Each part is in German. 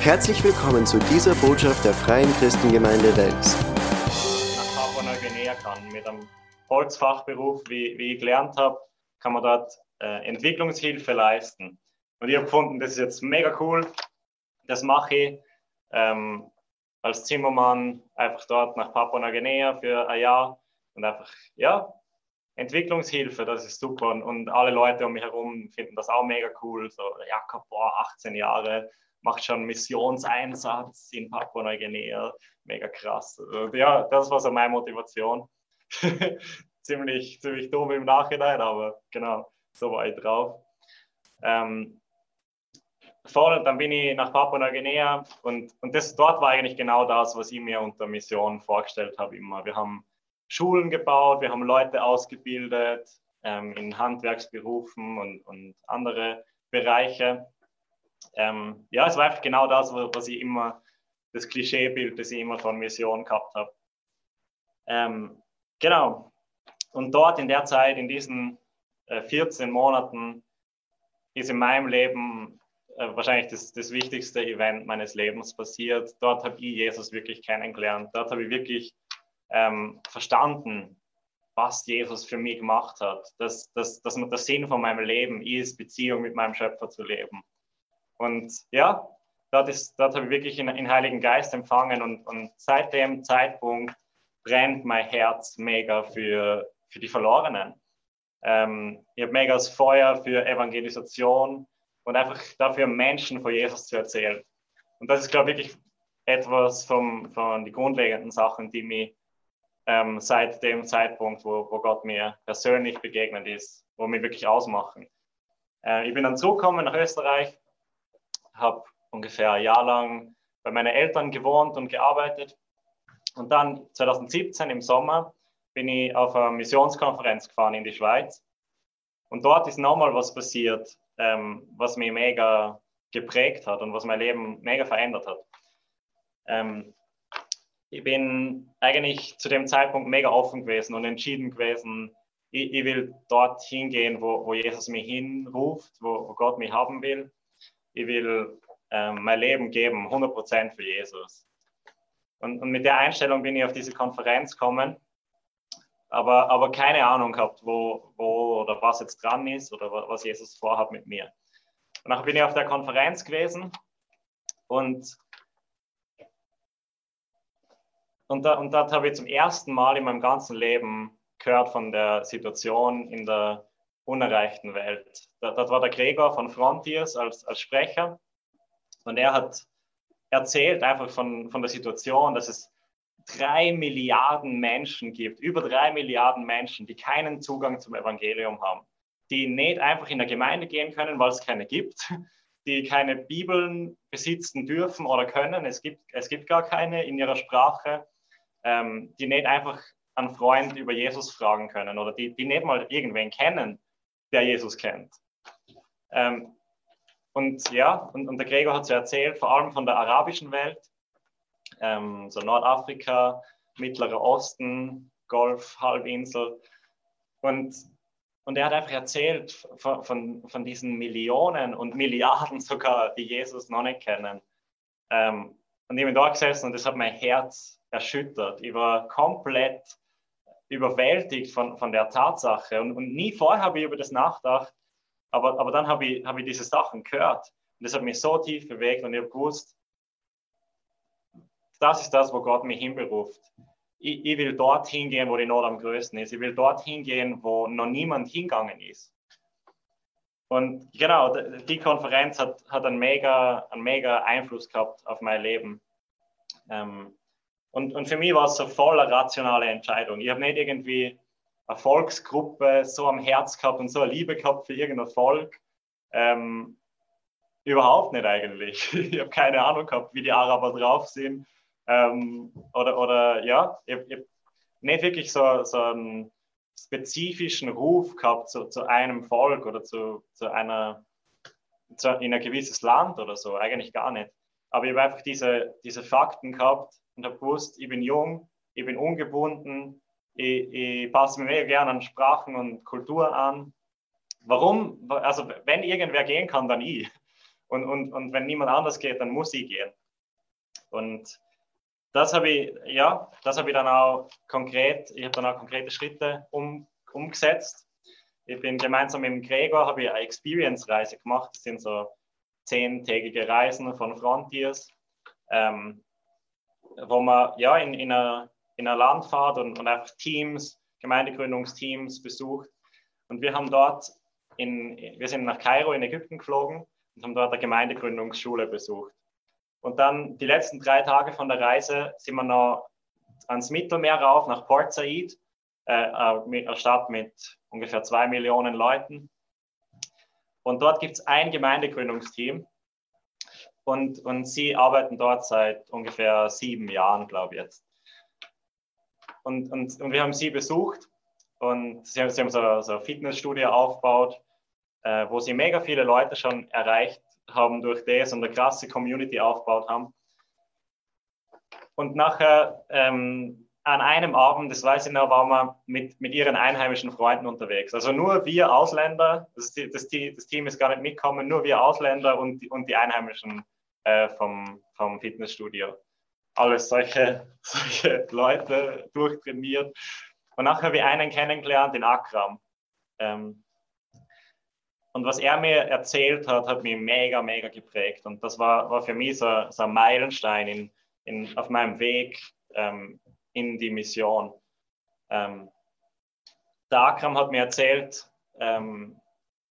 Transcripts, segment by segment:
Herzlich willkommen zu dieser Botschaft der Freien Christengemeinde Wels. Nach Papua-Neuguinea kann mit einem Holzfachberuf, wie, wie ich gelernt habe, kann man dort äh, Entwicklungshilfe leisten. Und ich habe gefunden, das ist jetzt mega cool. Das mache ich ähm, als Zimmermann einfach dort nach Papua-Neuguinea für ein Jahr und einfach, ja, Entwicklungshilfe, das ist super. Und, und, alle Leute um mich herum finden das auch mega cool. So, Jakob, boah, 18 Jahre, macht schon Missionseinsatz in Papua-Neuguinea, mega krass. Und ja, das war so meine Motivation. ziemlich, ziemlich dumm im Nachhinein, aber genau, so war ich drauf. Ähm, voll, dann bin ich nach Papua-Neuguinea und, und das, dort war eigentlich genau das, was ich mir unter Mission vorgestellt habe immer. Wir haben Schulen gebaut, wir haben Leute ausgebildet ähm, in Handwerksberufen und, und andere Bereiche. Ähm, ja, es war einfach genau das, was ich immer, das Klischeebild, das ich immer von Mission gehabt habe. Ähm, genau. Und dort in der Zeit, in diesen äh, 14 Monaten, ist in meinem Leben äh, wahrscheinlich das, das wichtigste Event meines Lebens passiert. Dort habe ich Jesus wirklich kennengelernt. Dort habe ich wirklich ähm, verstanden, was Jesus für mich gemacht hat. Dass, dass, dass der Sinn von meinem Leben ist, Beziehung mit meinem Schöpfer zu leben. Und ja, dort, ist, dort habe ich wirklich den Heiligen Geist empfangen und, und seit dem Zeitpunkt brennt mein Herz mega für, für die Verlorenen. Ähm, ich habe mega das Feuer für Evangelisation und einfach dafür Menschen von Jesus zu erzählen. Und das ist, glaube ich, wirklich etwas vom, von den grundlegenden Sachen, die mich ähm, seit dem Zeitpunkt, wo, wo Gott mir persönlich begegnet ist, wo mich wirklich ausmachen. Äh, ich bin dann zurückgekommen nach Österreich, habe ungefähr ein Jahr lang bei meinen Eltern gewohnt und gearbeitet. Und dann 2017 im Sommer bin ich auf eine Missionskonferenz gefahren in die Schweiz. Und dort ist nochmal was passiert, ähm, was mich mega geprägt hat und was mein Leben mega verändert hat. Ähm, ich bin eigentlich zu dem Zeitpunkt mega offen gewesen und entschieden gewesen, ich, ich will dort hingehen, wo, wo Jesus mich hinruft, wo, wo Gott mich haben will. Ich will ähm, mein Leben geben, 100% für Jesus. Und, und, mit der Einstellung bin ich auf diese Konferenz gekommen, aber, aber keine Ahnung gehabt, wo, wo oder was jetzt dran ist oder was Jesus vorhat mit mir. Und bin ich auf der Konferenz gewesen und und, da, und dort habe ich zum ersten Mal in meinem ganzen Leben gehört von der Situation in der unerreichten Welt. Dort war der Gregor von Frontiers als, als Sprecher und er hat erzählt einfach von, von der Situation, dass es drei Milliarden Menschen gibt, über drei Milliarden Menschen, die keinen Zugang zum Evangelium haben, die nicht einfach in der Gemeinde gehen können, weil es keine gibt, die keine Bibeln besitzen dürfen oder können. Es gibt, es gibt gar keine in ihrer Sprache ähm, die nicht einfach einen Freund über Jesus fragen können oder die, die nicht mal irgendwen kennen, der Jesus kennt. Ähm, und ja, und, und, der Gregor hat so erzählt, vor allem von der arabischen Welt, ähm, so Nordafrika, Mittlerer Osten, Golf, Halbinsel. Und, und er hat einfach erzählt von, von, von diesen Millionen und Milliarden sogar, die Jesus noch nicht kennen. Ähm, und ich bin da gesessen und das hat mein Herz erschüttert. Ich war komplett überwältigt von, von der Tatsache. Und, und nie vorher habe ich über das nachgedacht, aber, aber dann habe ich, habe ich diese Sachen gehört. Und das hat mich so tief bewegt und ich habe gewusst, das ist das, wo Gott mich hinberuft. Ich, ich will dort hingehen, wo die Not am größten ist. Ich will dort hingehen, wo noch niemand hingegangen ist. Und genau, die Konferenz hat, hat einen, mega, einen mega Einfluss gehabt auf mein Leben. Ähm, und, und für mich war es so voll eine rationale Entscheidung. Ich habe nicht irgendwie eine Volksgruppe so am Herz gehabt und so eine Liebe gehabt für irgendein Volk. Ähm, überhaupt nicht eigentlich. Ich habe keine Ahnung gehabt, wie die Araber drauf sind. Ähm, oder, oder ja, ich, ich habe nicht wirklich so, so einen spezifischen Ruf gehabt zu, zu einem Volk oder zu, zu einer zu, in ein gewisses Land oder so, eigentlich gar nicht. Aber ich habe einfach diese, diese Fakten gehabt, und habe gewusst, ich bin jung, ich bin ungebunden, ich, ich passe mir gerne an Sprachen und Kulturen an. Warum? Also wenn irgendwer gehen kann, dann ich. Und, und, und wenn niemand anders geht, dann muss ich gehen. Und das habe ich, ja, das habe ich dann auch konkret, ich habe dann auch konkrete Schritte um, umgesetzt. Ich bin gemeinsam mit Gregor, habe ich eine Experience-Reise gemacht. Das sind so zehntägige Reisen von Frontiers, ähm, wo man ja in, in, einer, in einer Land fährt und, und einfach Teams, Gemeindegründungsteams besucht. Und wir haben dort in, wir sind nach Kairo in Ägypten geflogen und haben dort eine Gemeindegründungsschule besucht. Und dann die letzten drei Tage von der Reise sind wir noch ans Mittelmeer rauf, nach Port Said, äh, eine Stadt mit ungefähr zwei Millionen Leuten. Und dort gibt es ein Gemeindegründungsteam. Und, und sie arbeiten dort seit ungefähr sieben Jahren, glaube ich jetzt. Und, und, und wir haben sie besucht und sie haben, sie haben so, so eine Fitnessstudio aufgebaut, äh, wo sie mega viele Leute schon erreicht haben durch das und eine krasse Community aufgebaut haben. Und nachher ähm, an einem Abend, das weiß ich noch, waren wir mit, mit ihren einheimischen Freunden unterwegs. Also nur wir Ausländer, das, das, das Team ist gar nicht mitgekommen, nur wir Ausländer und, und die Einheimischen äh, vom, vom Fitnessstudio. Alles solche, solche Leute durchtrainiert. Und nachher habe ich einen kennengelernt, den Akram. Ähm, und was er mir erzählt hat, hat mich mega, mega geprägt. Und das war, war für mich so, so ein Meilenstein in, in, auf meinem Weg ähm, in die Mission. Ähm, der Akram hat mir erzählt, ähm,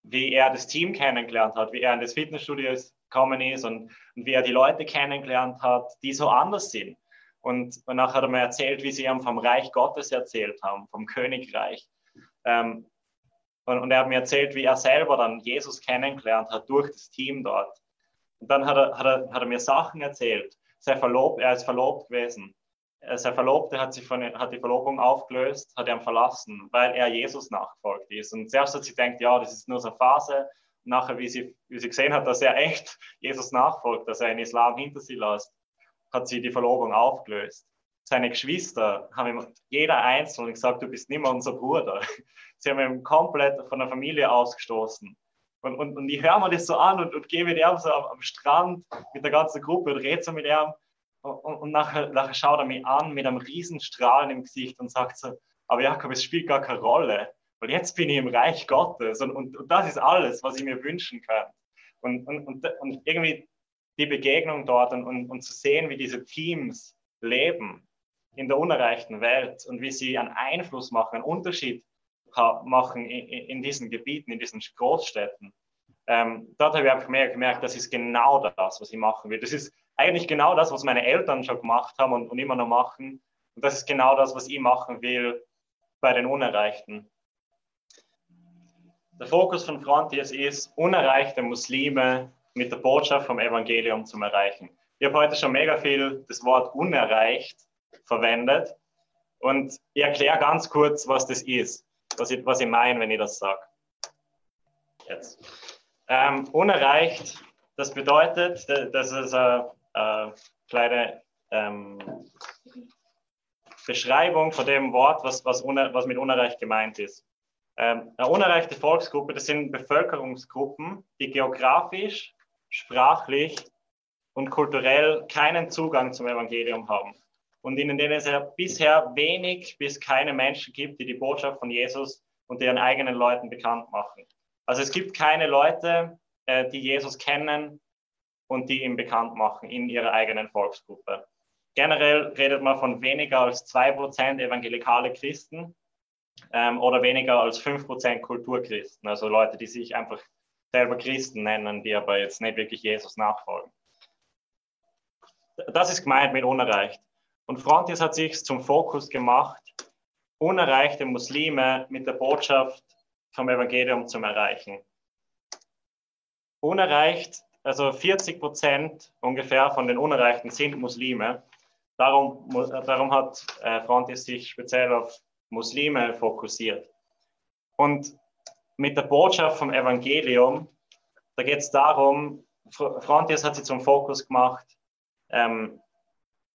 wie er das Team kennengelernt hat, wie er in das Fitnessstudio gekommen ist und, und, wie er die Leute kennengelernt hat, die so anders sind. Und danach hat er mir erzählt, wie sie ihm vom Reich Gottes erzählt haben, vom Königreich. Ähm, und, und, er hat mir erzählt, wie er selber dann Jesus kennengelernt hat durch das Team dort. Und dann hat er, hat er, hat er mir Sachen erzählt. Sein Verlob, er ist verlobt gewesen. Sein Verlobter hat, sich von, hat die Verlobung aufgelöst, hat ihn verlassen, weil er Jesus nachgefolgt ist. Und zuerst hat sie gedacht, ja, das ist nur so eine Phase. Und nachher, wie sie, wie sie gesehen hat, dass er echt Jesus nachfolgt, dass er den Islam hinter sie lässt, hat sie die Verlobung aufgelöst seine Geschwister haben ihm jeder einzeln gesagt, du bist nicht mehr unser Bruder. Sie haben ihn komplett von der Familie ausgestoßen. Und, und, und ich höre mir das so an und, und gehe mit ihm so am, am, Strand mit der ganzen Gruppe und rede so mit ihm. Und, und nachher, nachher schaut er mich an mit einem riesen Strahlen im Gesicht und sagt so, aber Jakob, es spielt gar keine Rolle, weil jetzt bin ich im Reich Gottes und, und, und das ist alles, was ich mir wünschen kann. Und, und, und, und irgendwie die Begegnung dort und, und, und zu sehen, wie diese Teams leben, in der unerreichten Welt und wie sie einen Einfluss machen, einen Unterschied machen in, in diesen Gebieten, in diesen Großstädten. Ähm, dort habe ich einfach mehr gemerkt, das ist genau das, was ich machen will. Das ist eigentlich genau das, was meine Eltern schon gemacht haben und, und immer noch machen. Und das ist genau das, was ich machen will bei den Unerreichten. Der Fokus von Frontiers ist, unerreichte Muslime mit der Botschaft vom Evangelium zu erreichen. Ich habe heute schon mega viel das Wort unerreicht verwendet. Und ich erkläre ganz kurz, was das ist, was ich, was ich meine, wenn ich das sage. Jetzt. Ähm, unerreicht, das bedeutet, das ist eine, eine kleine ähm, Beschreibung von dem Wort, was, was, uner, was mit unerreicht gemeint ist. Ähm, eine unerreichte Volksgruppe, das sind Bevölkerungsgruppen, die geografisch, sprachlich und kulturell keinen Zugang zum Evangelium haben und in denen es ja bisher wenig bis keine Menschen gibt, die die Botschaft von Jesus und ihren eigenen Leuten bekannt machen. Also es gibt keine Leute, äh, die Jesus kennen und die ihn bekannt machen in ihrer eigenen Volksgruppe. Generell redet man von weniger als 2% evangelikale Christen ähm, oder weniger als 5% Kulturchristen, also Leute, die sich einfach selber Christen nennen, die aber jetzt nicht wirklich Jesus nachfolgen. Das ist gemeint mit unerreicht. Und Frontiers hat sich zum Fokus gemacht, unerreichte Muslime mit der Botschaft vom Evangelium zu erreichen. Unerreicht, also 40 Prozent ungefähr von den Unerreichten sind Muslime. Darum, darum hat äh, Frontiers sich speziell auf Muslime fokussiert. Und mit der Botschaft vom Evangelium, da geht es darum, Frontiers hat sich zum Fokus gemacht, ähm,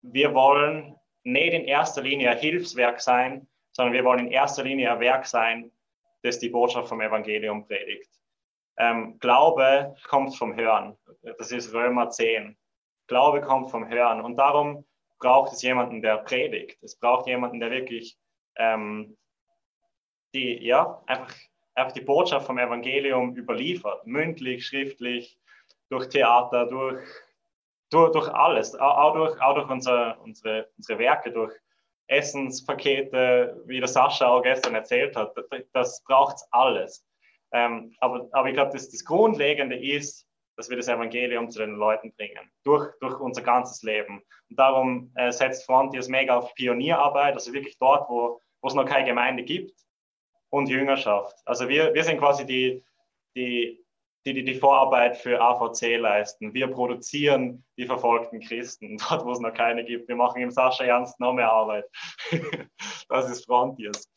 wir wollen nicht in erster Linie ein Hilfswerk sein, sondern wir wollen in erster Linie ein Werk sein, das die Botschaft vom Evangelium predigt. Ähm, Glaube kommt vom Hören. das ist Römer 10. Glaube kommt vom Hören. Und darum braucht es jemanden, der predigt. Es braucht jemanden, der wirklich ähm, die, ja, einfach, einfach die Botschaft vom Evangelium überliefert. Mündlich, schriftlich, durch Theater, durch, durch, durch alles. Auch durch, auch durch unsere, unsere, unsere Werke, durch Essenspakete, wie der Sascha auch gestern erzählt hat. Das braucht alles. Ähm, aber, aber ich glaube, das, das Grundlegende ist, dass wir das Evangelium zu den Leuten bringen, durch, durch unser ganzes Leben. Und darum äh, setzt Frontiers mega auf Pionierarbeit, also wirklich dort, wo, es noch keine Gemeinde gibt, und Jüngerschaft. Also wir, wir sind quasi die, die, die, die Vorarbeit für AVC leisten. Wir produzieren die verfolgten Christen, dort, wo es noch keine gibt. Wir machen im Sascha Ernst noch mehr Arbeit. das ist Frontiers.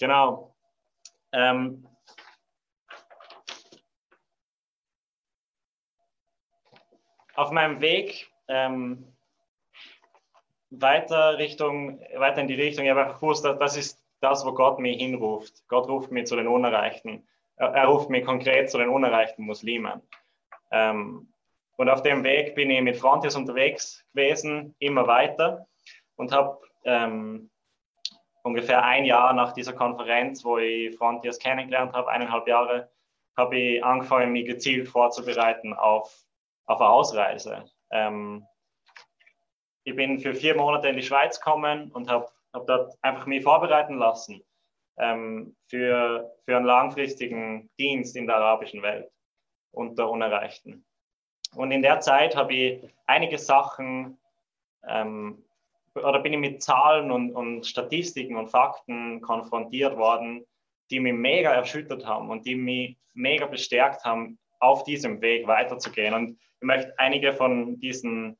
Genau. Ähm, auf meinem Weg ähm, weiter Richtung, weiter in die Richtung, ich habe einfach gewusst, das ist das, wo Gott mich hinruft. Gott ruft mich zu den Unerreichten. Er, er ruft mich konkret zu den unerreichten Muslimen. Ähm, und auf dem Weg bin ich mit Frontiers unterwegs gewesen, immer weiter und habe ähm, ungefähr ein Jahr nach dieser Konferenz, wo ich Frontiers kennengelernt habe, eineinhalb Jahre, habe ich angefangen, mich gezielt vorzubereiten auf auf eine Ausreise. Ähm, ich bin für vier Monate in die Schweiz gekommen und habe hab dort einfach mich vorbereiten lassen ähm, für, für einen langfristigen Dienst in der arabischen Welt unter Unerreichten. Und in der Zeit habe ich einige Sachen ähm, oder bin ich mit Zahlen und, und Statistiken und Fakten konfrontiert worden, die mich mega erschüttert haben und die mich mega bestärkt haben, auf diesem Weg weiterzugehen. Und ich möchte einige von diesen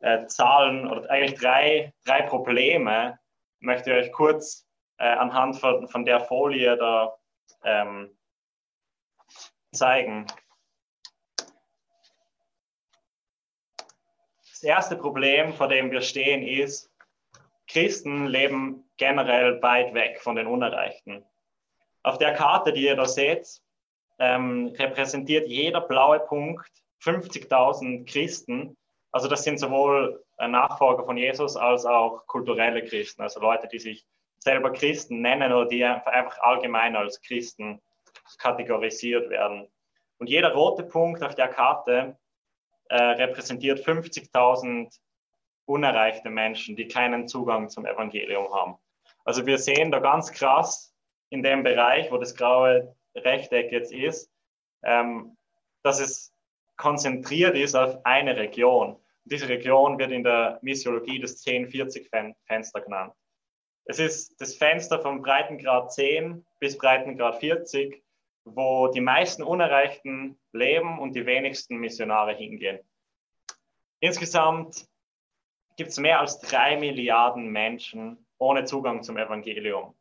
äh, Zahlen oder eigentlich drei, drei Probleme möchte ich euch kurz äh, anhand von, von der Folie da ähm, zeigen. Das erste Problem, vor dem wir stehen, ist, Christen leben generell weit weg von den Unerreichten. Auf der Karte, die ihr da seht, ähm, repräsentiert jeder blaue Punkt 50.000 Christen. Also das sind sowohl Nachfolger von Jesus als auch kulturelle Christen, also Leute, die sich selber Christen nennen oder die einfach allgemein als Christen kategorisiert werden. Und jeder rote Punkt auf der Karte äh, repräsentiert 50.000 unerreichte Menschen, die keinen Zugang zum Evangelium haben. Also wir sehen da ganz krass in dem Bereich, wo das graue Rechteck jetzt ist, ähm, dass es konzentriert ist auf eine Region. Und diese Region wird in der Missiologie das 10-40-Fenster genannt. Es ist das Fenster vom Breitengrad 10 bis Breitengrad 40, wo die meisten Unerreichten leben und die wenigsten Missionare hingehen. Insgesamt gibt es mehr als drei Milliarden Menschen ohne Zugang zum Evangelium.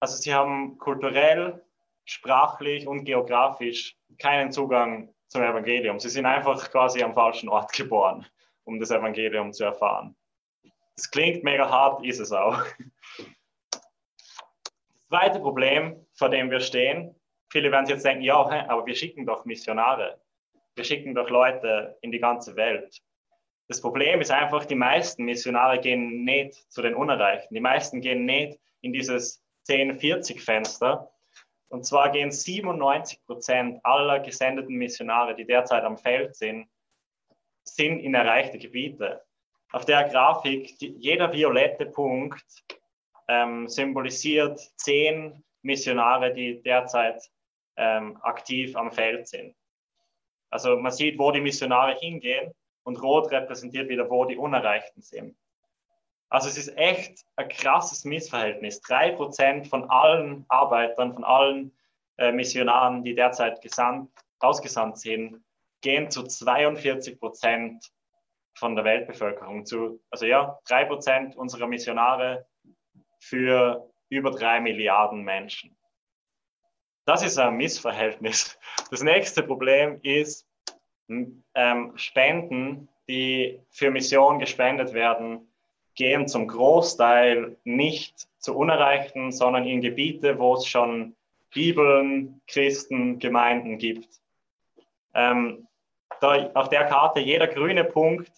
Also sie haben kulturell, sprachlich und geografisch keinen Zugang zum Evangelium. Sie sind einfach quasi am falschen Ort geboren, um das Evangelium zu erfahren. Das klingt mega hart, ist es auch. Das zweite Problem, vor dem wir stehen, viele werden jetzt denken, ja, aber wir schicken doch Missionare. Wir schicken doch Leute in die ganze Welt. Das Problem ist einfach, die meisten Missionare gehen nicht zu den Unerreichten. Die meisten gehen nicht in dieses 10-40-Fenster, und zwar gehen 97 Prozent aller gesendeten Missionare, die derzeit am Feld sind, sind in erreichte Gebiete. Auf der Grafik, die, jeder violette Punkt ähm, symbolisiert zehn Missionare, die derzeit ähm, aktiv am Feld sind. Also man sieht, wo die Missionare hingehen und rot repräsentiert wieder, wo die Unerreichten sind. Also es ist echt ein krasses Missverhältnis. Drei Prozent von allen Arbeitern, von allen äh, Missionaren, die derzeit gesandt, ausgesandt sind, gehen zu 42 Prozent von der Weltbevölkerung zu. Also ja, drei Prozent unserer Missionare für über drei Milliarden Menschen. Das ist ein Missverhältnis. Das nächste Problem ist ähm, Spenden, die für Mission gespendet werden, gehen zum Großteil nicht zu Unerreichten, sondern in Gebiete, wo es schon Bibeln, Christen, Gemeinden gibt. Ähm, da auf der Karte jeder grüne Punkt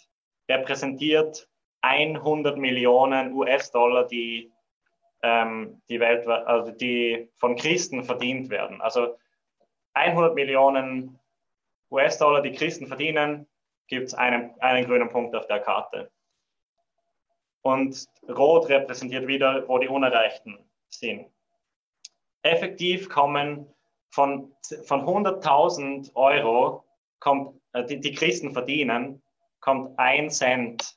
repräsentiert 100 Millionen US-Dollar, die, ähm, die, weltweit, also die von Christen verdient werden. Also 100 Millionen US-Dollar, die Christen verdienen, gibt es einen, einen grünen Punkt auf der Karte. Und rot repräsentiert wieder, wo die Unerreichten sind. Effektiv kommen von, von 100.000 Euro, kommt, äh, die, die Christen verdienen, kommt ein Cent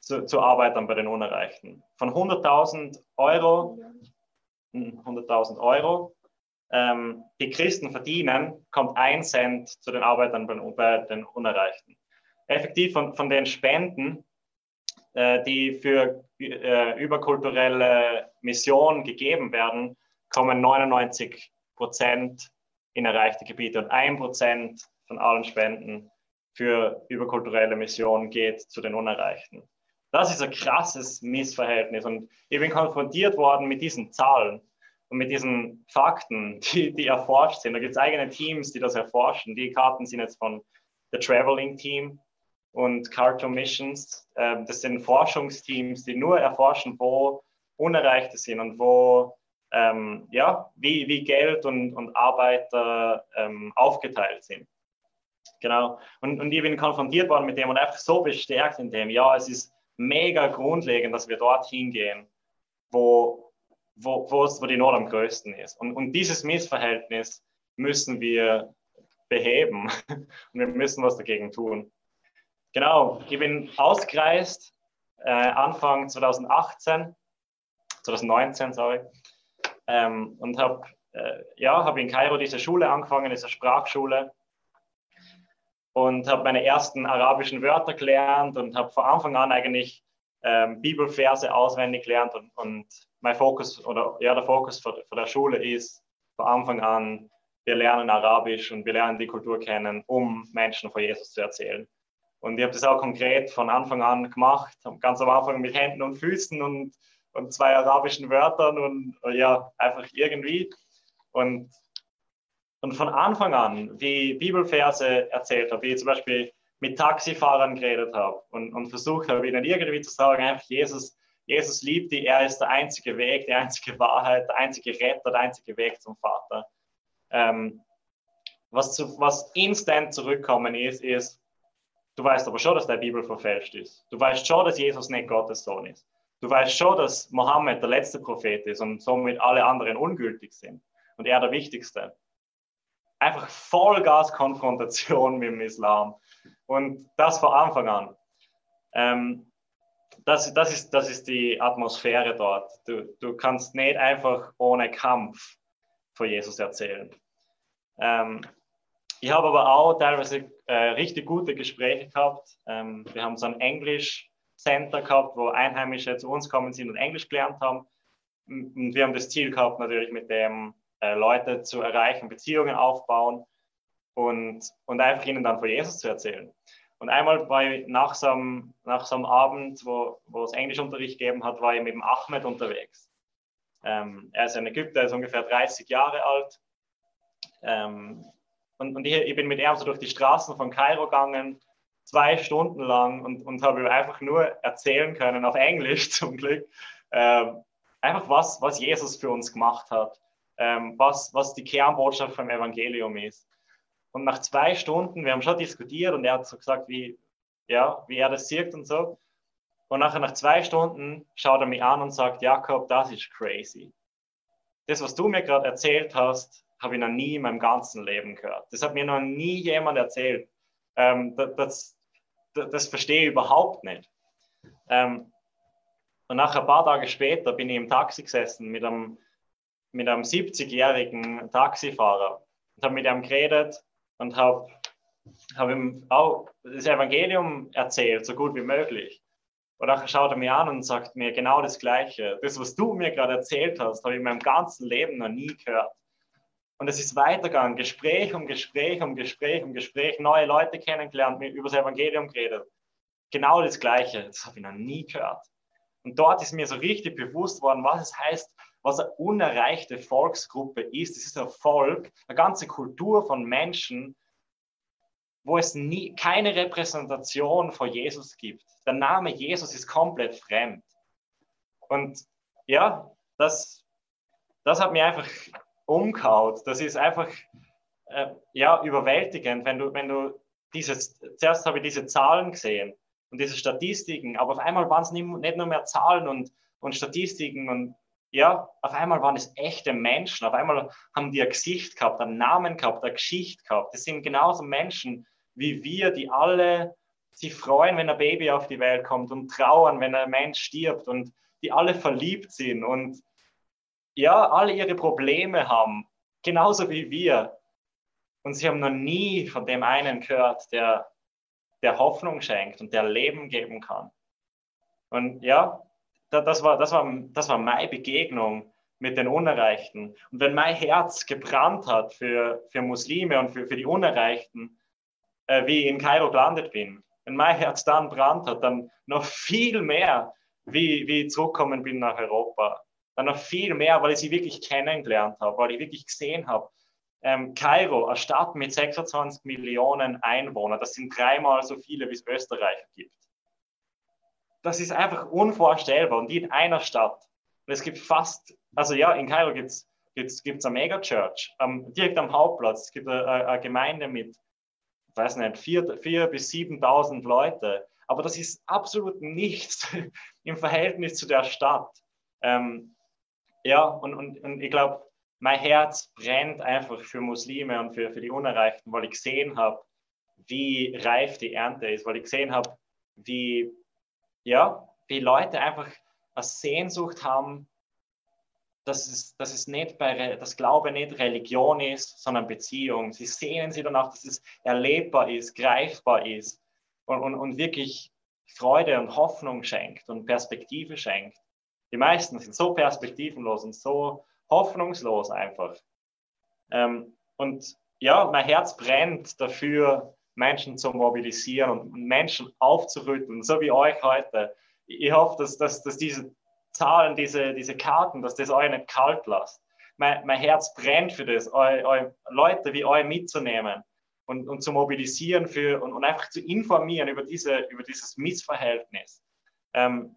zu, zu Arbeitern bei den Unerreichten. Von 100.000 Euro, 100.000 hm, Euro, ähm, die Christen verdienen, kommt ein Cent zu den Arbeitern bei, bei den Unerreichten. Effektiv von, von den Spenden, die für äh, überkulturelle Mission gegeben werden, kommen 99 Prozent in erreichte Gebiete und ein Prozent von allen Spenden für überkulturelle Mission geht zu den Unerreichten. Das ist ein krasses Missverhältnis. Und ich bin konfrontiert worden mit diesen Zahlen und mit diesen Fakten, die, die erforscht sind. Da gibt es eigene Teams, die das erforschen. Die Karten sind jetzt von The Traveling Team und Cartoon Missions. Ähm, das sind Forschungsteams, die nur erforschen, wo Unerreichte sind und wo, ähm, ja, wie, wie Geld und, und Arbeiter ähm, aufgeteilt sind. Genau. Und, und ich bin konfrontiert worden mit dem und einfach so bestärkt in dem, ja, es ist mega grundlegend, dass wir dorthin gehen, wo, wo, wo die Not am größten ist. Und, und dieses Missverhältnis müssen wir beheben und wir müssen was dagegen tun. Genau, ich bin ausgereist äh, Anfang 2018, 2019, sorry, ähm, und habe äh, ja, hab in Kairo diese Schule angefangen, diese Sprachschule und habe meine ersten arabischen Wörter gelernt und habe von Anfang an eigentlich ähm, Bibelverse auswendig gelernt und, und, mein Fokus oder ja, der Fokus für, für der Schule ist von Anfang an, wir lernen Arabisch und wir lernen die Kultur kennen, um Menschen von Jesus zu erzählen. Und ich habe das auch konkret von Anfang an gemacht, ganz am Anfang mit Händen und Füßen und, und zwei arabischen Wörtern und ja, einfach irgendwie. Und und von Anfang an, wie Bibelverse erzählt habe, wie ich zum Beispiel mit Taxifahrern geredet habe und, und versucht habe, ihnen irgendwie zu sagen, einfach Jesus, Jesus liebt die, er ist der einzige Weg, die einzige Wahrheit, der einzige Retter, der einzige Weg zum Vater. Ähm, was, zu, was instant zurückkommen ist, ist, du weißt aber schon, dass der Bibel verfälscht ist. Du weißt schon, dass Jesus nicht Gottes Sohn ist. Du weißt schon, dass Mohammed der letzte Prophet ist und somit alle anderen ungültig sind und er der Wichtigste einfach Vollgas-Konfrontation mit dem Islam. Und das von Anfang an. Ähm, das, das, ist, das ist die Atmosphäre dort. Du, du kannst nicht einfach ohne Kampf von Jesus erzählen. Ähm, ich habe aber auch teilweise äh, richtig gute Gespräche gehabt. Ähm, wir haben so ein Englisch-Center gehabt, wo Einheimische zu uns kommen sind und Englisch gelernt haben. Und wir haben das Ziel gehabt, natürlich mit dem äh, Leute zu erreichen, Beziehungen aufbauen und, und einfach ihnen dann von Jesus zu erzählen. Und einmal war ich nach so einem, nach so einem Abend, wo, wo es Englischunterricht gegeben hat, war ich mit dem Ahmed unterwegs. Ähm, er ist ein Ägypter, er ist ungefähr 30 Jahre alt. Ähm, und und ich, ich, bin mit ihm so durch die Straßen von Kairo gegangen, zwei Stunden lang und, und habe einfach nur erzählen können, auf Englisch zum Glück, äh, einfach was, was Jesus für uns gemacht hat ähm, was, was die Kernbotschaft vom Evangelium ist. Und nach zwei Stunden, wir haben schon diskutiert und er hat so gesagt, wie, ja, wie er das sieht und so. Und nachher nach zwei Stunden schaut er mich an und sagt, Jakob, das ist crazy. Das, was du mir gerade erzählt hast, habe ich noch nie in meinem ganzen Leben gehört. Das hat mir noch nie jemand erzählt. Ähm, das, das, das, verstehe ich überhaupt nicht. Ähm, und nach ein paar Tage später bin ich im Taxi gesessen mit einem mit einem 70-jährigen Taxifahrer und habe mit ihm geredet und habe hab ihm auch das Evangelium erzählt, so gut wie möglich. Und dann schaut er mir an und sagt mir genau das Gleiche. Das, was du mir gerade erzählt hast, habe ich in meinem ganzen Leben noch nie gehört. Und es ist weitergegangen, Gespräch um Gespräch um Gespräch um Gespräch, neue Leute kennengelernt, mir über das Evangelium geredet. Genau das Gleiche, das habe ich noch nie gehört. Und dort ist mir so richtig bewusst worden, was es heißt, was eine unerreichte Volksgruppe ist. Es ist ein Volk, eine ganze Kultur von Menschen, wo es nie, keine Repräsentation von Jesus gibt. Der Name Jesus ist komplett fremd. Und ja, das, das hat mir einfach umgehaut. Das ist einfach äh, ja, überwältigend, wenn du, wenn du dieses, zuerst habe ich diese Zahlen gesehen und diese Statistiken, aber auf einmal waren es nicht, nicht nur mehr Zahlen und, und Statistiken und ja, auf einmal waren es echte Menschen, auf einmal haben die ein Gesicht gehabt, einen Namen gehabt, eine Geschichte gehabt. Das sind genauso Menschen wie wir, die alle sich freuen, wenn ein Baby auf die Welt kommt und trauern, wenn ein Mensch stirbt und die alle verliebt sind und ja, alle ihre Probleme haben, genauso wie wir. Und sie haben noch nie von dem einen gehört, der, der Hoffnung schenkt und der Leben geben kann. Und ja, das war, das, war, das war meine Begegnung mit den Unerreichten. Und wenn mein Herz gebrannt hat für, für Muslime und für, für die Unerreichten, äh, wie ich in Kairo gelandet bin, wenn mein Herz dann brannt hat, dann noch viel mehr, wie, wie ich zurückgekommen bin nach Europa. Dann noch viel mehr, weil ich sie wirklich kennengelernt habe, weil ich wirklich gesehen habe, ähm, Kairo, eine Stadt mit 26 Millionen Einwohnern, das sind dreimal so viele, wie es Österreich gibt. Das ist einfach unvorstellbar und die in einer Stadt. Und es gibt fast, also ja, in Kairo gibt es gibt's, gibt's eine Megachurch, ähm, direkt am Hauptplatz. Es gibt eine, eine Gemeinde mit, ich weiß nicht, 4.000 bis 7.000 Leute. Aber das ist absolut nichts im Verhältnis zu der Stadt. Ähm, ja, und, und, und ich glaube, mein Herz brennt einfach für Muslime und für, für die Unerreichten, weil ich gesehen habe, wie reif die Ernte ist, weil ich gesehen habe, wie, ja, wie Leute einfach eine Sehnsucht haben, dass es, dass es nicht bei, das Glaube nicht Religion ist, sondern Beziehung. Sie sehnen sich danach, dass es erlebbar ist, greifbar ist und, und, und wirklich Freude und Hoffnung schenkt und Perspektive schenkt. Die meisten sind so perspektivenlos und so hoffnungslos einfach. Ähm, und ja, mein Herz brennt dafür, Menschen zu mobilisieren und Menschen aufzurütteln, so wie euch heute. Ich hoffe, dass, dass, dass diese Zahlen, diese, diese Karten, dass das euch nicht kalt lasst. Mein, mein Herz brennt für das, eu, eu, Leute wie euch mitzunehmen und, und zu mobilisieren für, und, und einfach zu informieren über, diese, über dieses Missverhältnis. Ähm,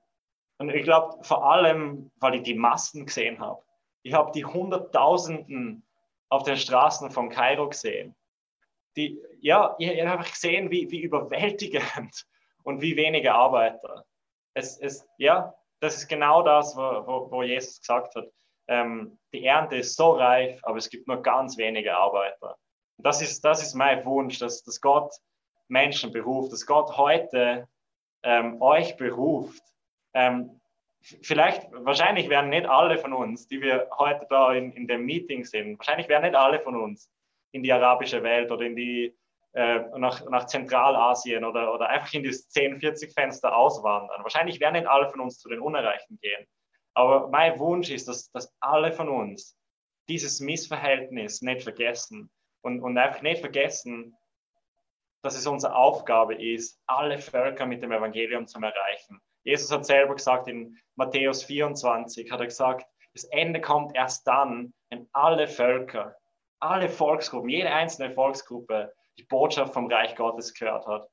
und ich glaube, vor allem, weil ich die Massen gesehen habe. Ich habe die Hunderttausenden auf den Straßen von Kairo gesehen. Die, ja, ich, ich habe gesehen, wie, wie überwältigend und wie wenige Arbeiter. Es, es, ja, das ist genau das, wo, wo, wo Jesus gesagt hat. Ähm, die Ernte ist so reif, aber es gibt nur ganz wenige Arbeiter. Das ist, das ist mein Wunsch, dass, dass Gott Menschen beruft, dass Gott heute ähm, euch beruft, ähm, vielleicht, wahrscheinlich werden nicht alle von uns, die wir heute da in, in dem Meeting sind, wahrscheinlich werden nicht alle von uns in die arabische Welt oder in die, äh, nach, nach Zentralasien oder, oder einfach in die 10, 40 Fenster auswandern. Wahrscheinlich werden nicht alle von uns zu den Unerreichten gehen. Aber mein Wunsch ist, dass, dass alle von uns dieses Missverhältnis nicht vergessen und, und einfach nicht vergessen, dass es unsere Aufgabe ist, alle Völker mit dem Evangelium zu erreichen. Jesus hat selber gesagt in Matthäus 24, hat er gesagt, das Ende kommt erst dann, wenn alle Völker, alle Volksgruppen, jede einzelne Volksgruppe die Botschaft vom Reich Gottes gehört hat.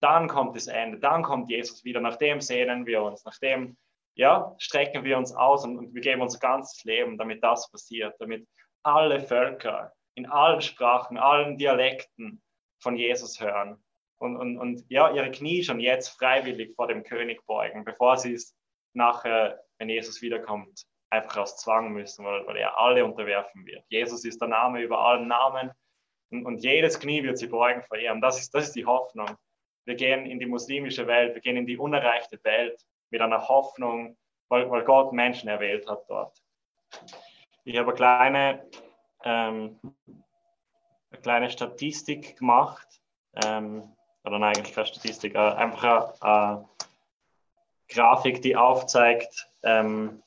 Dann kommt das Ende, dann kommt Jesus wieder, nach dem sehnen wir uns, nach dem ja, strecken wir uns aus und, und wir geben unser ganzes Leben, damit das passiert, damit alle Völker in allen Sprachen, allen Dialekten von Jesus hören und, und, und ja, ihre Knie schon jetzt freiwillig vor dem König beugen, bevor sie es nachher, wenn Jesus wiederkommt, einfach aus Zwang müssen, weil, weil er alle unterwerfen wird. Jesus ist der Name über allen Namen und, und jedes Knie wird sie beugen vor ihm. Das ist, das ist die Hoffnung. Wir gehen in die muslimische Welt, wir gehen in die unerreichte Welt mit einer Hoffnung, weil, weil Gott Menschen erwählt hat dort. Ich habe eine kleine, ähm, eine kleine Statistik gemacht. Ähm, oder nein, eigentlich keine Statistik, äh, einfach eine, eine, Grafik, die aufzeigt, ähm,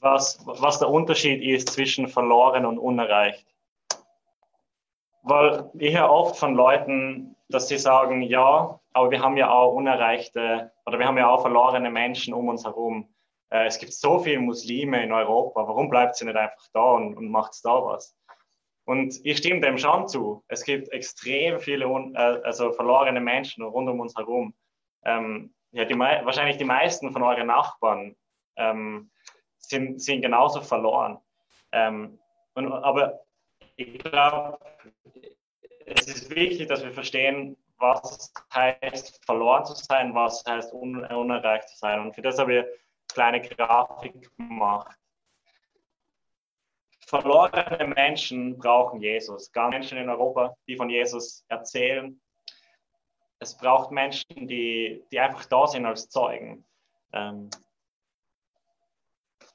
was, was der Unterschied ist zwischen verloren und unerreicht. Weil ich höre oft von Leuten, dass sie sagen, ja, aber wir haben ja auch unerreichte oder wir haben ja auch verlorene Menschen um uns herum. Äh, es gibt so viele Muslime in Europa, warum bleibt sie nicht einfach da und, und macht da was? Und ich stimme dem schon zu. Es gibt extrem viele äh, also verlorene Menschen rund um uns herum. Ähm, ja, die, wahrscheinlich die meisten von euren Nachbarn ähm, sind, sind genauso verloren. Ähm, und, aber ich glaube, es ist wichtig, dass wir verstehen, was heißt verloren zu sein, was heißt un unerreicht zu sein. Und für das habe ich eine kleine Grafik gemacht. Verlorene Menschen brauchen Jesus. Gar Menschen in Europa, die von Jesus erzählen. Es braucht Menschen, die, die einfach da sind als Zeugen. Ähm,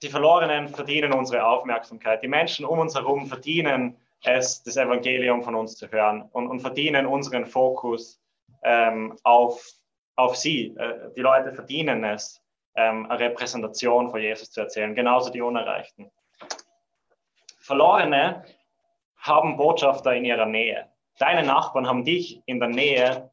die Verlorenen verdienen unsere Aufmerksamkeit. Die Menschen um uns herum verdienen es, das Evangelium von uns zu hören und, und verdienen unseren Fokus ähm, auf, auf sie. Äh, die Leute verdienen es, ähm, eine Repräsentation von Jesus zu erzählen, genauso die Unerreichten. Verlorene haben Botschafter in ihrer Nähe. Deine Nachbarn haben dich in der Nähe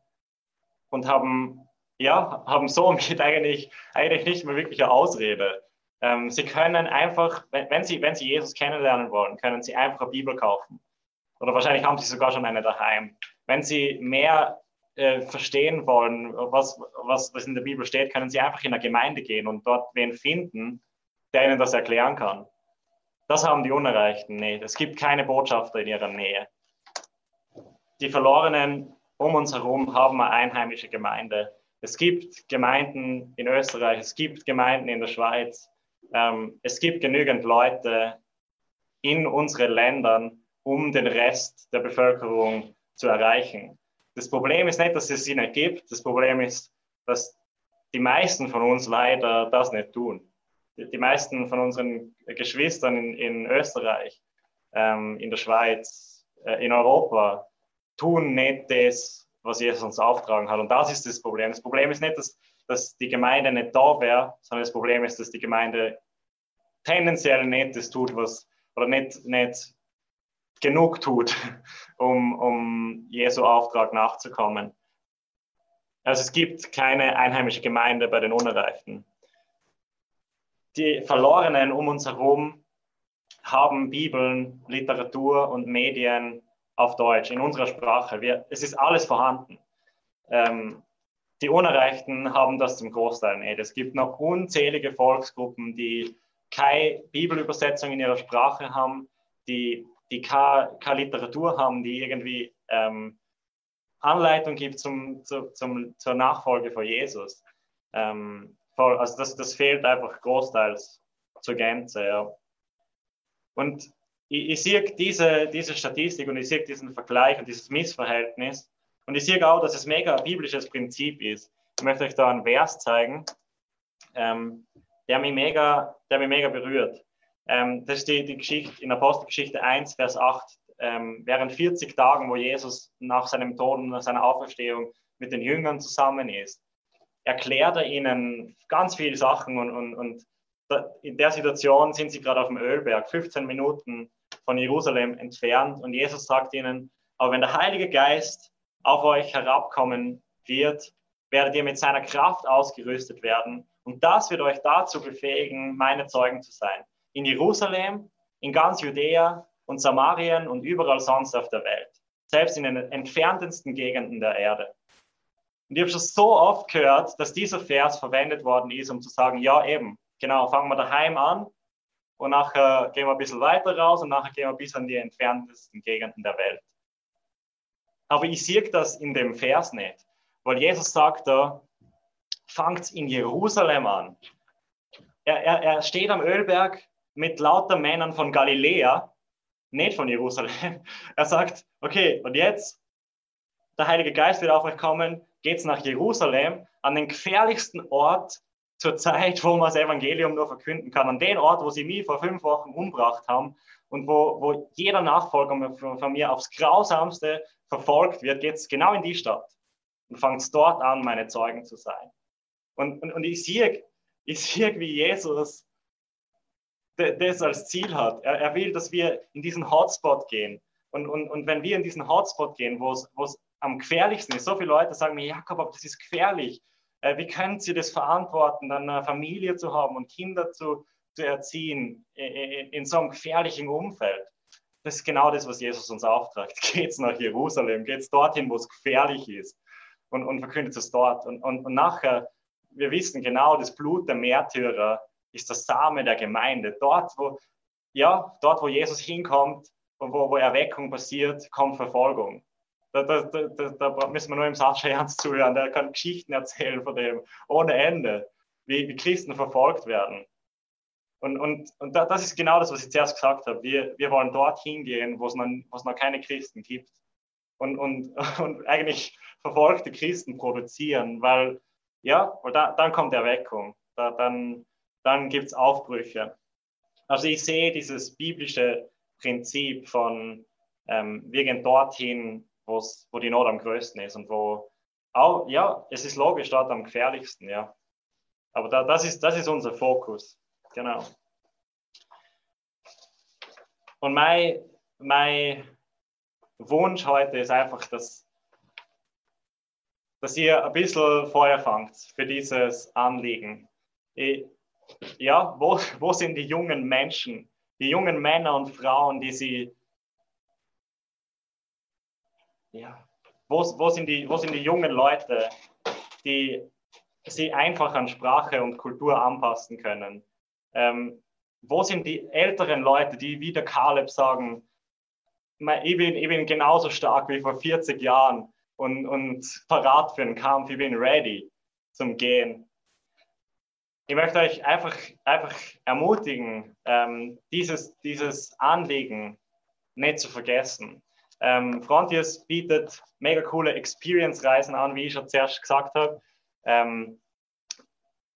und haben, ja, haben somit eigentlich, eigentlich nicht mehr wirklich eine Ausrede. Ähm, sie können einfach, wenn, wenn, sie, wenn sie Jesus kennenlernen wollen, können sie einfach eine Bibel kaufen. Oder wahrscheinlich haben sie sogar schon eine daheim. Wenn sie mehr äh, verstehen wollen, was, was, was in der Bibel steht, können sie einfach in eine Gemeinde gehen und dort wen finden, der ihnen das erklären kann. Das haben die Unerreichten nicht. Es gibt keine Botschafter in ihrer Nähe. Die Verlorenen um uns herum haben eine einheimische Gemeinde. Es gibt Gemeinden in Österreich, es gibt Gemeinden in der Schweiz. Ähm, es gibt genügend Leute in unseren Ländern, um den Rest der Bevölkerung zu erreichen. Das Problem ist nicht, dass es sie nicht gibt. Das Problem ist, dass die meisten von uns leider das nicht tun die meisten von unseren Geschwistern in, in Österreich, ähm, in der Schweiz, äh, in Europa tun nicht das, was Jesus uns auftragen hat. Und das ist das Problem. Das Problem ist nicht, dass, dass die Gemeinde nicht da wäre, sondern das Problem ist, dass die Gemeinde tendenziell nicht das tut, was, oder nicht, nicht genug tut, um, um Jesu Auftrag nachzukommen. Also es gibt keine einheimische Gemeinde bei den Unerreichten die Verlorenen um uns herum haben Bibeln, Literatur und Medien auf Deutsch, in unserer Sprache. Wir, es ist alles vorhanden. Ähm, die Unerreichten haben das zum Großteil nicht. Es gibt noch unzählige Volksgruppen, die keine Bibelübersetzung in ihrer Sprache haben, die, die keine, keine Literatur haben, die irgendwie ähm, Anleitung gibt zum, zu, zum, zur Nachfolge von Jesus. Ähm, voll, also das, das fehlt einfach großteils zur Gänze. Ja. Und ich, ich sehe diese, diese Statistik und ich sehe diesen Vergleich und dieses Missverhältnis und ich sehe auch, dass es mega biblisches Prinzip ist. Ich möchte euch da einen Vers zeigen, ähm, der, mich mega, der mich mega berührt. Ähm, das ist die, die Geschichte in Apostelgeschichte 1, Vers 8. Ähm, während 40 Tagen, wo Jesus nach seinem Tod und nach seiner Auferstehung mit den Jüngern zusammen ist, erklärt er ihnen ganz viele Sachen und, und, und in der Situation sind sie gerade auf dem Ölberg, 15 Minuten von Jerusalem entfernt und Jesus sagt ihnen, aber wenn der Heilige Geist auf euch herabkommen wird, werdet ihr mit seiner Kraft ausgerüstet werden und das wird euch dazu befähigen, meine Zeugen zu sein. In Jerusalem, in ganz Judäa und Samarien und überall sonst auf der Welt, selbst in den entferntesten Gegenden der Erde. Und ich habe schon so oft gehört, dass dieser Vers verwendet worden ist, um zu sagen, ja eben, genau, fangen wir daheim an und nachher gehen wir ein bisschen weiter raus und nachher gehen wir bis an die entferntesten Gegenden der Welt. Aber ich sehe das in dem Vers nicht, weil Jesus sagt da, fangt in Jerusalem an. Er, er, er steht am Ölberg mit lauter Männern von Galiläa, nicht von Jerusalem. Er sagt, okay, und jetzt, der Heilige Geist wird auf euch kommen, geht es nach Jerusalem, an den gefährlichsten Ort zur Zeit, wo man das Evangelium nur verkünden kann, an den Ort, wo sie mich vor fünf Wochen umgebracht haben und wo, wo jeder Nachfolger von, von mir aufs Grausamste verfolgt wird, geht es genau in die Stadt und fangt dort an, meine Zeugen zu sein. Und, und, und ich sehe, ich sehe, wie Jesus das als Ziel hat. Er, er will, dass wir in diesen Hotspot gehen. Und, und, und wenn wir in diesen Hotspot gehen, wo es am gefährlichsten ist. So viele Leute sagen mir, Jakob, aber das ist gefährlich. Äh, wie können Sie das verantworten, dann eine Familie zu haben und Kinder zu, zu erziehen in, so einem gefährlichen Umfeld? das ist genau das, was Jesus uns auftragt. Geht's nach Jerusalem, geht's dorthin, wo es gefährlich ist und, und verkündet es dort. Und, und, und nachher, wir wissen genau, das Blut der Märtyrer ist der Same der Gemeinde. Dort, wo, ja, dort, wo Jesus hinkommt und wo, wo Erweckung passiert, kommt Verfolgung. Da, da, da, da, müssen wir nur im Sascha Ernst zuhören. Der kann Geschichten erzählen von dem ohne Ende, wie, wie Christen verfolgt werden. Und, und, und das ist genau das, was ich zuerst gesagt habe. Wir, wir wollen dorthin gehen, wo es noch, noch keine Christen gibt. Und, und, und eigentlich verfolgte Christen produzieren, weil, ja, weil da, dann kommt Erweckung. Da, dann dann gibt es Aufbrüche. Also ich sehe dieses biblische Prinzip von, ähm, wir gehen dorthin, wo die Not am größten ist und wo, auch, ja, es ist logisch, dort am gefährlichsten, ja. Aber da, das, ist, das ist unser Fokus, genau. Und mein, mein Wunsch heute ist einfach, dass, dass ihr ein bisschen Feuer fangt für dieses Anliegen. Ich, ja, wo, wo sind die jungen Menschen, die jungen Männer und Frauen, die sie, ja, wo, wo, sind die, wo sind die jungen Leute, die sie einfach an Sprache und Kultur anpassen können? Ähm, wo sind die älteren Leute, die wie der Caleb sagen, ich bin, ich bin genauso stark wie vor 40 Jahren und, und parat für den Kampf, ich bin ready zum Gehen ich möchte euch einfach, einfach ermutigen, ähm, dieses, dieses Anliegen nicht zu vergessen. Ähm, Frontiers bietet mega coole Experience-Reisen an, wie ich schon zuerst gesagt habe. Ähm,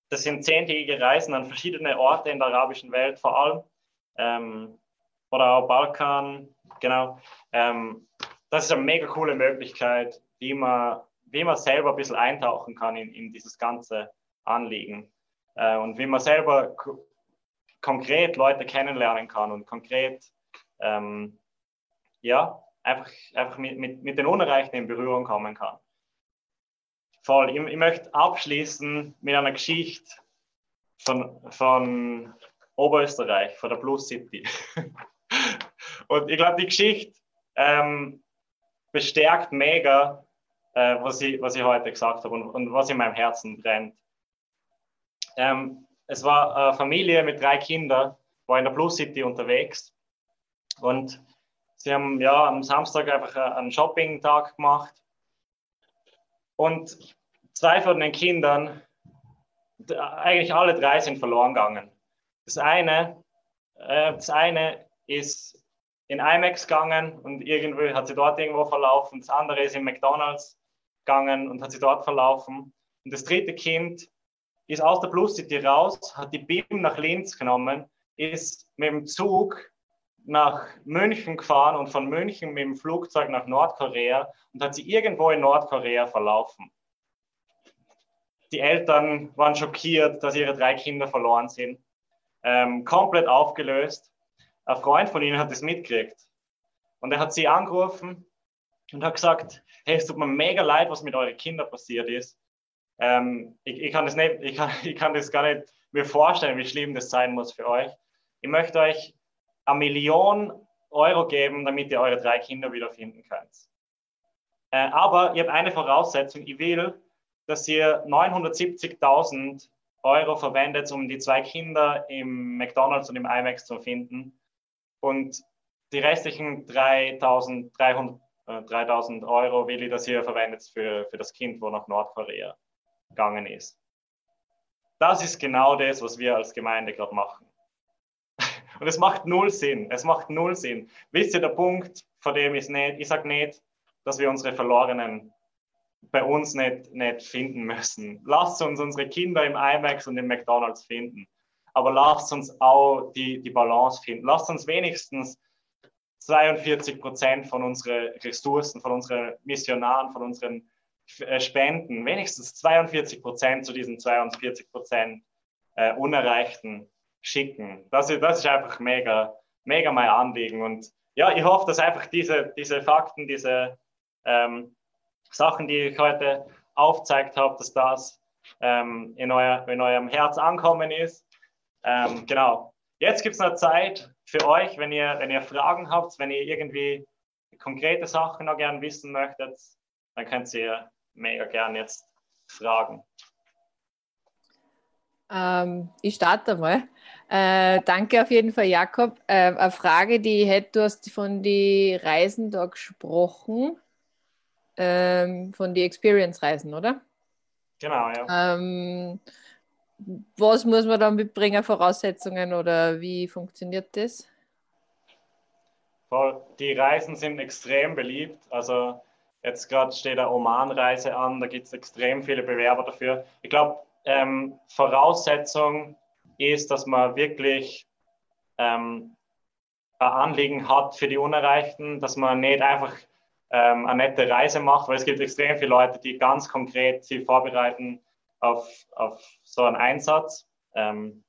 das sind zehntägige Reisen an verschiedene Orte in der arabischen Welt vor allem. Ähm, oder auch Balkan, genau. Ähm, das ist eine mega coole Möglichkeit, wie man, wie man selber ein bisschen eintauchen kann in, in dieses ganze Anliegen äh, und wie man selber konkret Leute kennenlernen kann und konkret ähm, ja, einfach, einfach mit, mit, mit den Unerreichten in Berührung kommen kann. Voll. Ich, ich möchte abschließen mit einer Geschichte von, von Oberösterreich, von der Plus City. und ich glaube, die Geschichte ähm, bestärkt mega, äh, was, ich, was ich heute gesagt habe und, und was in meinem Herzen brennt. Ähm, es war eine Familie mit drei Kindern, war in der Plus City unterwegs und sie haben ja am Samstag einfach einen Shopping-Tag gemacht und zwei von den Kindern, eigentlich alle drei sind verloren gegangen. Das eine, äh, das eine ist in IMAX gegangen und irgendwie hat sie dort irgendwo verlaufen. Das andere ist in McDonald's gegangen und hat sie dort verlaufen. Und das dritte Kind ist aus der Plus City raus, hat die BIM nach Linz genommen, ist mit dem Zug nach München gefahren und von München mit dem Flugzeug nach Nordkorea und hat sie irgendwo in Nordkorea verlaufen. Die Eltern waren schockiert, dass ihre drei Kinder verloren sind. Ähm, komplett aufgelöst. Ein Freund von ihnen hat es mitgekriegt. Und er hat sie angerufen und hat gesagt, hey, es tut mir mega leid, was mit euren Kindern passiert ist. Ähm, ich, ich, kann das nicht, ich, kann, ich kann das gar nicht mir vorstellen, wie schlimm das sein muss für euch. Ich möchte euch eine Million Euro geben, damit ihr eure drei Kinder wiederfinden könnt. Äh, aber ihr habt eine Voraussetzung. Ich will, dass ihr 970.000 Euro verwendet, um die zwei Kinder im McDonald's und im IMAX zu finden. Und die restlichen 3.300 äh, 3000 Euro will ich, dass ihr verwendet für, für das Kind, wo nach Nordkorea gegangen ist. Das ist genau das, was wir als Gemeinde gerade machen. Und es macht null Sinn. Es macht null Sinn. Wisst ihr, der Punkt, vor dem ist nicht, ich sage nicht, dass wir unsere Verlorenen bei uns nicht, nicht finden müssen. Lasst uns unsere Kinder im IMAX und im McDonalds finden. Aber lasst uns auch die, die Balance finden. Lasst uns wenigstens 42 Prozent von unseren Ressourcen, von unseren Missionaren, von unseren äh, Spenden wenigstens 42 Prozent zu diesen 42 Prozent äh, Unerreichten schicken. Das ist, das ist einfach mega, mega mein Anliegen. Und ja, ich hoffe, dass einfach diese, diese Fakten, diese ähm, Sachen, die ich heute aufgezeigt habe, dass das ähm, in, euer, in eurem Herz ankommen ist. Ähm, genau. Jetzt gibt es noch Zeit für euch, wenn ihr, wenn ihr Fragen habt, wenn ihr irgendwie konkrete Sachen noch gern wissen möchtet, dann könnt ihr mega gern jetzt fragen. Ähm, ich starte mal. Äh, danke auf jeden Fall, Jakob. Äh, eine Frage, die ich hätte, du hast von den Reisen da gesprochen, ähm, von den Experience-Reisen, oder? Genau, ja. Ähm, was muss man da mitbringen, Voraussetzungen oder wie funktioniert das? Die Reisen sind extrem beliebt. Also jetzt gerade steht eine Oman-Reise an, da gibt es extrem viele Bewerber dafür. Ich glaube, ähm, Voraussetzung ist, dass man wirklich ähm, ein Anliegen hat für die Unerreichten, dass man nicht einfach ähm, eine nette Reise macht, weil es gibt extrem viele Leute, die ganz konkret sich vorbereiten auf, auf so einen Einsatz ähm,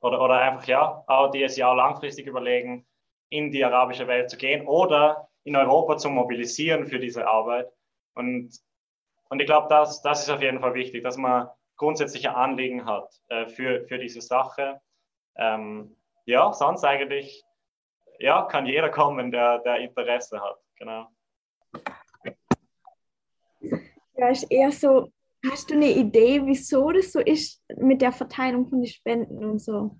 oder, oder einfach ja, auch die es ja langfristig überlegen, in die arabische Welt zu gehen oder in Europa zu mobilisieren für diese Arbeit. Und, und ich glaube, das, das ist auf jeden Fall wichtig, dass man grundsätzliche Anliegen hat äh, für, für diese Sache. Ähm, ja, sonst eigentlich, ja, kann jeder kommen, der, der Interesse hat. Genau. Ja, ist eher so, hast du eine Idee, wieso das so ist mit der Verteilung von den Spenden und so?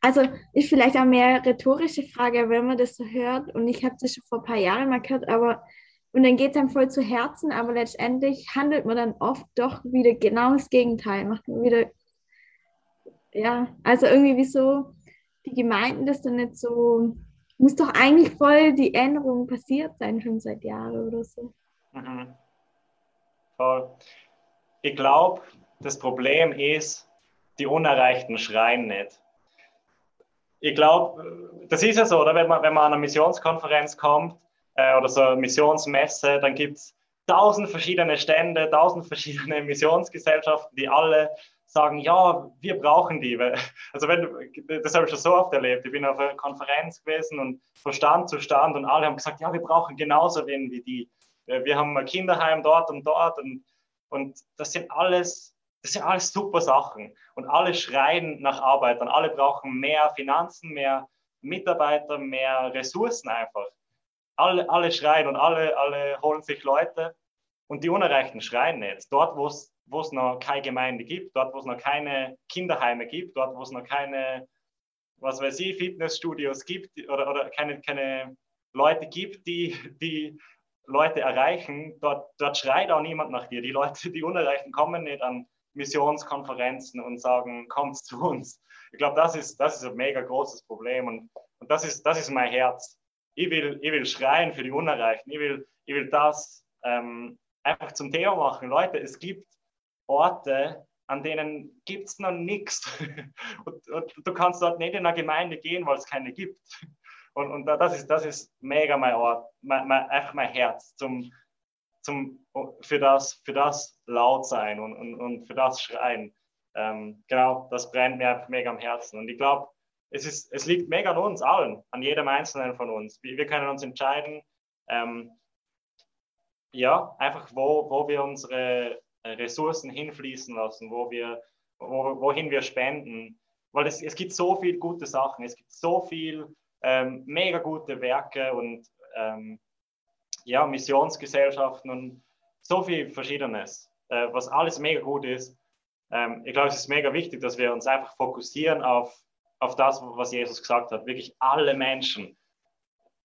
Also ist vielleicht auch mehr rhetorische Frage, wenn man das so hört. Und ich habe das schon vor ein paar Jahren mal gehört, aber und dann geht es einem voll zu Herzen, aber letztendlich handelt man dann oft doch wieder genau das Gegenteil. Macht man wieder, ja, also irgendwie wieso die Gemeinden das dann nicht so, muss doch eigentlich voll die Änderung passiert sein, schon seit Jahren oder so. Mhm. Ich glaube, das Problem ist, die Unerreichten schreien nicht. Ich glaube, das ist ja so, oder? Wenn man, wenn man an eine Missionskonferenz kommt, äh, oder so eine Missionsmesse, dann gibt es tausend verschiedene Stände, tausend verschiedene Missionsgesellschaften, die alle sagen, ja, wir brauchen die. Also wenn, das habe ich schon so oft erlebt. Ich bin auf einer Konferenz gewesen und von Stand zu Stand und alle haben gesagt, ja, wir brauchen genauso wen wie die. Äh, wir haben ein Kinderheim dort und dort und, und das sind alles, das sind alles super Sachen. Und alle schreien nach Arbeitern, alle brauchen mehr Finanzen, mehr Mitarbeiter, mehr Ressourcen einfach alle, alle schreien und alle, alle holen sich Leute und die Unerreichten schreien nicht. Dort, wo es noch keine Gemeinde gibt, dort, wo es noch keine Kinderheime gibt, dort, wo es noch keine, was weiß ich, Fitnessstudios gibt oder, oder keine, keine Leute gibt, die, die Leute erreichen, dort, dort schreit auch niemand nach dir. Die Leute, die Unerreichten kommen nicht an Missionskonferenzen und sagen, kommt zu uns. Ich glaube, das ist, das ist ein mega großes Problem und, und das, ist, das ist mein Herz ich will, ich will schreien für die Unerreichten, ich will, ich will das ähm, einfach zum Thema machen. Leute, es gibt Orte, an denen gibt es noch nichts. Und, und, du kannst dort nicht in eine Gemeinde gehen, weil es keine gibt. Und, und das, ist, das ist mega mein Ort, mein, mein, einfach mein Herz zum, zum, für, das, für das laut sein und, und, und für das schreien. Ähm, genau, das brennt mir einfach mega am Herzen. Und ich glaube, es, ist, es liegt mega an uns allen, an jedem Einzelnen von uns. Wir, können uns entscheiden, ähm, ja, einfach wo, wo wir unsere äh, Ressourcen hinfließen lassen, wo wir, wo, wohin wir spenden. Weil es, es gibt so viele gute Sachen, es gibt so viele ähm, mega gute Werke und ähm, ja, Missionsgesellschaften und so viel Verschiedenes, äh, was alles mega gut ist. Ähm, ich glaube, es ist mega wichtig, dass wir uns einfach fokussieren auf auf das, was Jesus gesagt hat. Wirklich alle Menschen.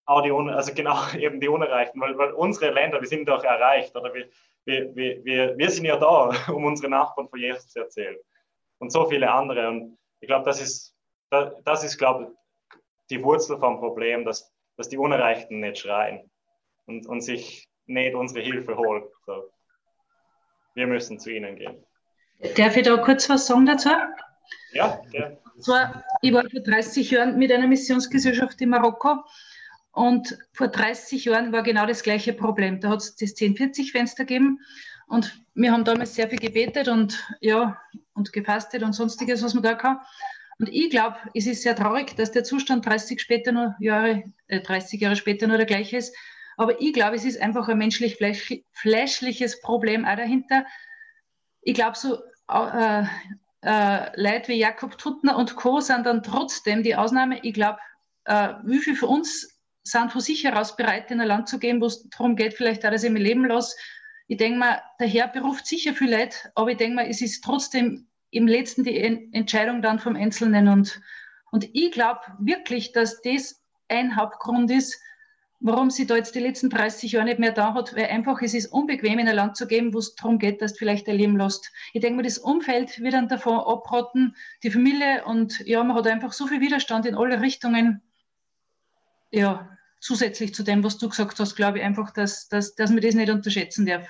Auch die, also genau eben die Unerreichten, weil, weil unsere Länder, wir sind doch erreicht, oder wir, wir, wir, wir, sind ja da, um unsere Nachbarn von Jesus zu erzählen. Und so viele andere. Und ich glaube, das ist, das ist, glaube die Wurzel vom Problem, dass, dass die Unerreichten nicht schreien und, und sich nicht unsere Hilfe holen. So. Wir müssen zu ihnen gehen. Darf ich da kurz was sagen dazu? Ja, gerne. Zwar, ich war vor 30 Jahren mit einer Missionsgesellschaft in Marokko und vor 30 Jahren war genau das gleiche Problem. Da hat es das 1040-Fenster gegeben und wir haben damals sehr viel gebetet und ja, und gefastet und sonstiges, was man da kann. Und ich glaube, es ist sehr traurig, dass der Zustand 30 später nur Jahre, äh, 30 Jahre später nur der gleiche ist. Aber ich glaube, es ist einfach ein menschlich fleischliches Problem auch dahinter. Ich glaube, so äh, äh, Leute wie Jakob Tuttner und Co. sind dann trotzdem die Ausnahme. Ich glaube, äh, wie viel für uns sind von sich heraus bereit, in ein Land zu gehen, wo es darum geht, vielleicht auch, dass ich mein Leben lasse. Ich denke mal, der Herr beruft sicher viel Leute, aber ich denke mal, es ist trotzdem im letzten die Entscheidung dann vom Einzelnen. Und, und ich glaube wirklich, dass das ein Hauptgrund ist, warum sie da jetzt die letzten 30 Jahre nicht mehr da hat, weil einfach es ist unbequem, in ein Land zu gehen, wo es darum geht, dass du vielleicht dein Leben lässt. Ich denke mal, das Umfeld wird dann davon abraten, die Familie und ja, man hat einfach so viel Widerstand in alle Richtungen. Ja, zusätzlich zu dem, was du gesagt hast, glaube ich einfach, dass, dass, dass man das nicht unterschätzen darf.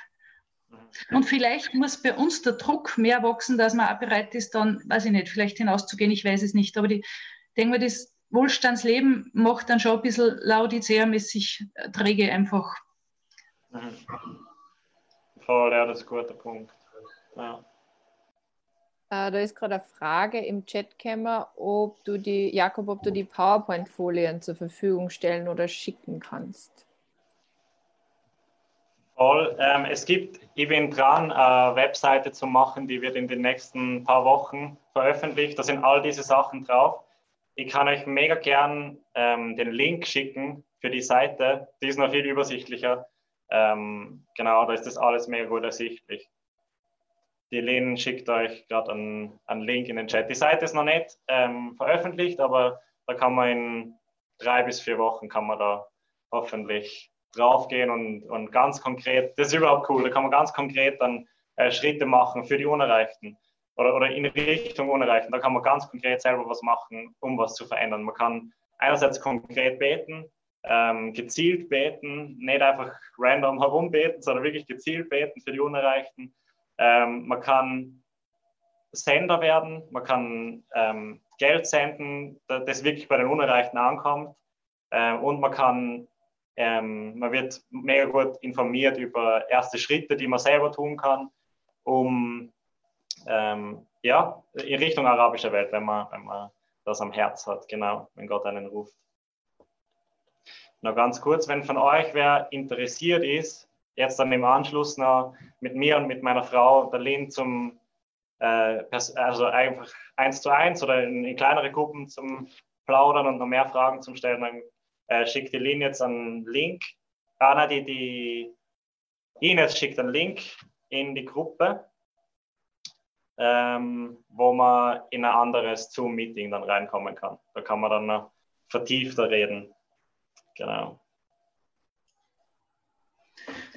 Und vielleicht muss bei uns der Druck mehr wachsen, dass man auch bereit ist, dann, weiß ich nicht, vielleicht hinauszugehen, ich weiß es nicht. Aber die, ich denke mal, das Wohlstandsleben macht dann schon ein bisschen laudizea-mäßig träge einfach. Mhm. Voll, ja, das ist ein guter Punkt. Ja. Äh, da ist gerade eine Frage im Chat gekommen, ob du die, Jakob, ob du die PowerPoint-Folien zur Verfügung stellen oder schicken kannst. Voll. Ähm, es gibt, ich bin dran, eine Webseite zu machen, die wird in den nächsten paar Wochen veröffentlicht. Da sind all diese Sachen drauf. Ich kann euch mega gern ähm, den Link schicken für die Seite. Die ist noch viel übersichtlicher. Ähm, genau, da ist das alles mega gut ersichtlich. Die Lin schickt euch gerade einen, einen, Link in den Chat. Die Seite ist noch nicht ähm, veröffentlicht, aber da kann man in drei bis vier Wochen kann man da hoffentlich draufgehen und, und ganz konkret, das ist überhaupt cool, da kann man ganz konkret dann äh, Schritte machen für die Unerreichten oder, oder in Richtung Unerreichten. Da kann man ganz konkret selber was machen, um was zu verändern. Man kann einerseits konkret beten, ähm, gezielt beten, nicht einfach random herumbeten, sondern wirklich gezielt beten für die Unerreichten. Ähm, man kann Sender werden, man kann ähm, Geld senden, das wirklich bei den Unerreichten ankommt. Ähm, und man kann ähm, man wird mega gut informiert über erste Schritte, die man selber tun kann, um ähm, ja, in Richtung arabischer Welt, wenn man, wenn man das am Herz hat, genau, wenn Gott einen ruft. Noch ganz kurz, wenn von euch wer interessiert ist, jetzt dann im Anschluss noch mit mir und mit meiner Frau, der Lynn, zum, äh, also einfach eins zu eins oder in, in kleinere Gruppen zum Plaudern und noch mehr Fragen zum Stellen, dann äh, schickt die Lin jetzt einen Link. Nein, die, die Ines schickt einen Link in die Gruppe, ähm, wo man in ein anderes Zoom-Meeting dann reinkommen kann. Da kann man dann noch vertiefter reden. Genau.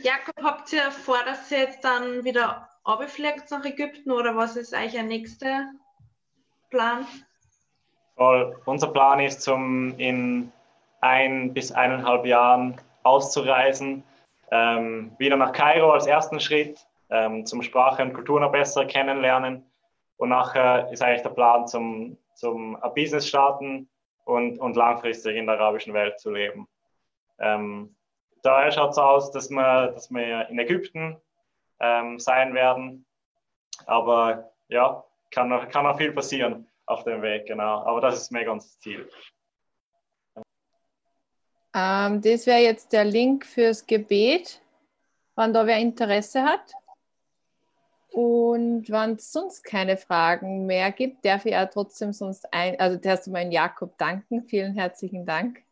Jakob, habt ihr vor, dass ihr jetzt dann wieder abfliegt nach Ägypten oder was ist eigentlich der nächste Plan? Voll. Unser Plan ist, zum in ein bis eineinhalb Jahren auszureisen. Ähm, wieder nach Kairo als ersten Schritt, ähm, zum Sprache und Kultur noch besser kennenlernen. Und nachher ist eigentlich der Plan zum, zum Business starten und, und langfristig in der arabischen Welt zu leben. Ähm, daher schaut es aus, dass wir, dass wir in Ägypten ähm, sein werden. Aber ja, kann noch, kann noch viel passieren auf dem Weg, genau. Aber das ist mega unser Ziel. Ähm, das wäre jetzt der Link fürs Gebet, wann da wer Interesse hat. Und wenn es sonst keine Fragen mehr gibt, darf ich auch trotzdem sonst ein, also darfst du meinen Jakob danken. Vielen herzlichen Dank.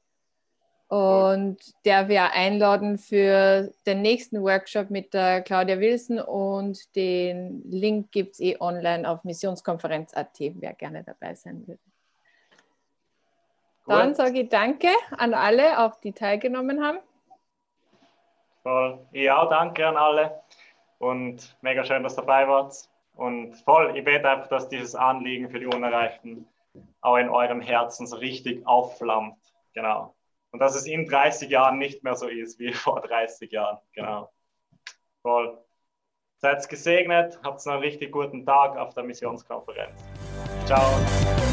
Und der wir einladen für den nächsten Workshop mit der Claudia Wilson und den Link gibt es eh online auf missionskonferenz.at, wer gerne dabei sein würde. Dann sage ich Danke an alle, auch die teilgenommen haben. Voll. Ja, danke an alle und mega schön, dass ihr dabei wart. Und voll, ich bete einfach, dass dieses Anliegen für die Unerreichten auch in eurem Herzen so richtig aufflammt. Genau. Und dass es in 30 Jahren nicht mehr so ist wie vor 30 Jahren. Genau. Voll. Seid gesegnet, habt einen richtig guten Tag auf der Missionskonferenz. Ciao.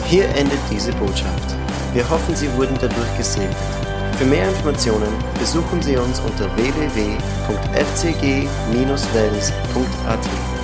Hier endet diese Botschaft. Wir hoffen, Sie wurden dadurch gesegnet. Für mehr Informationen besuchen Sie uns unter www.fcg-wels.at.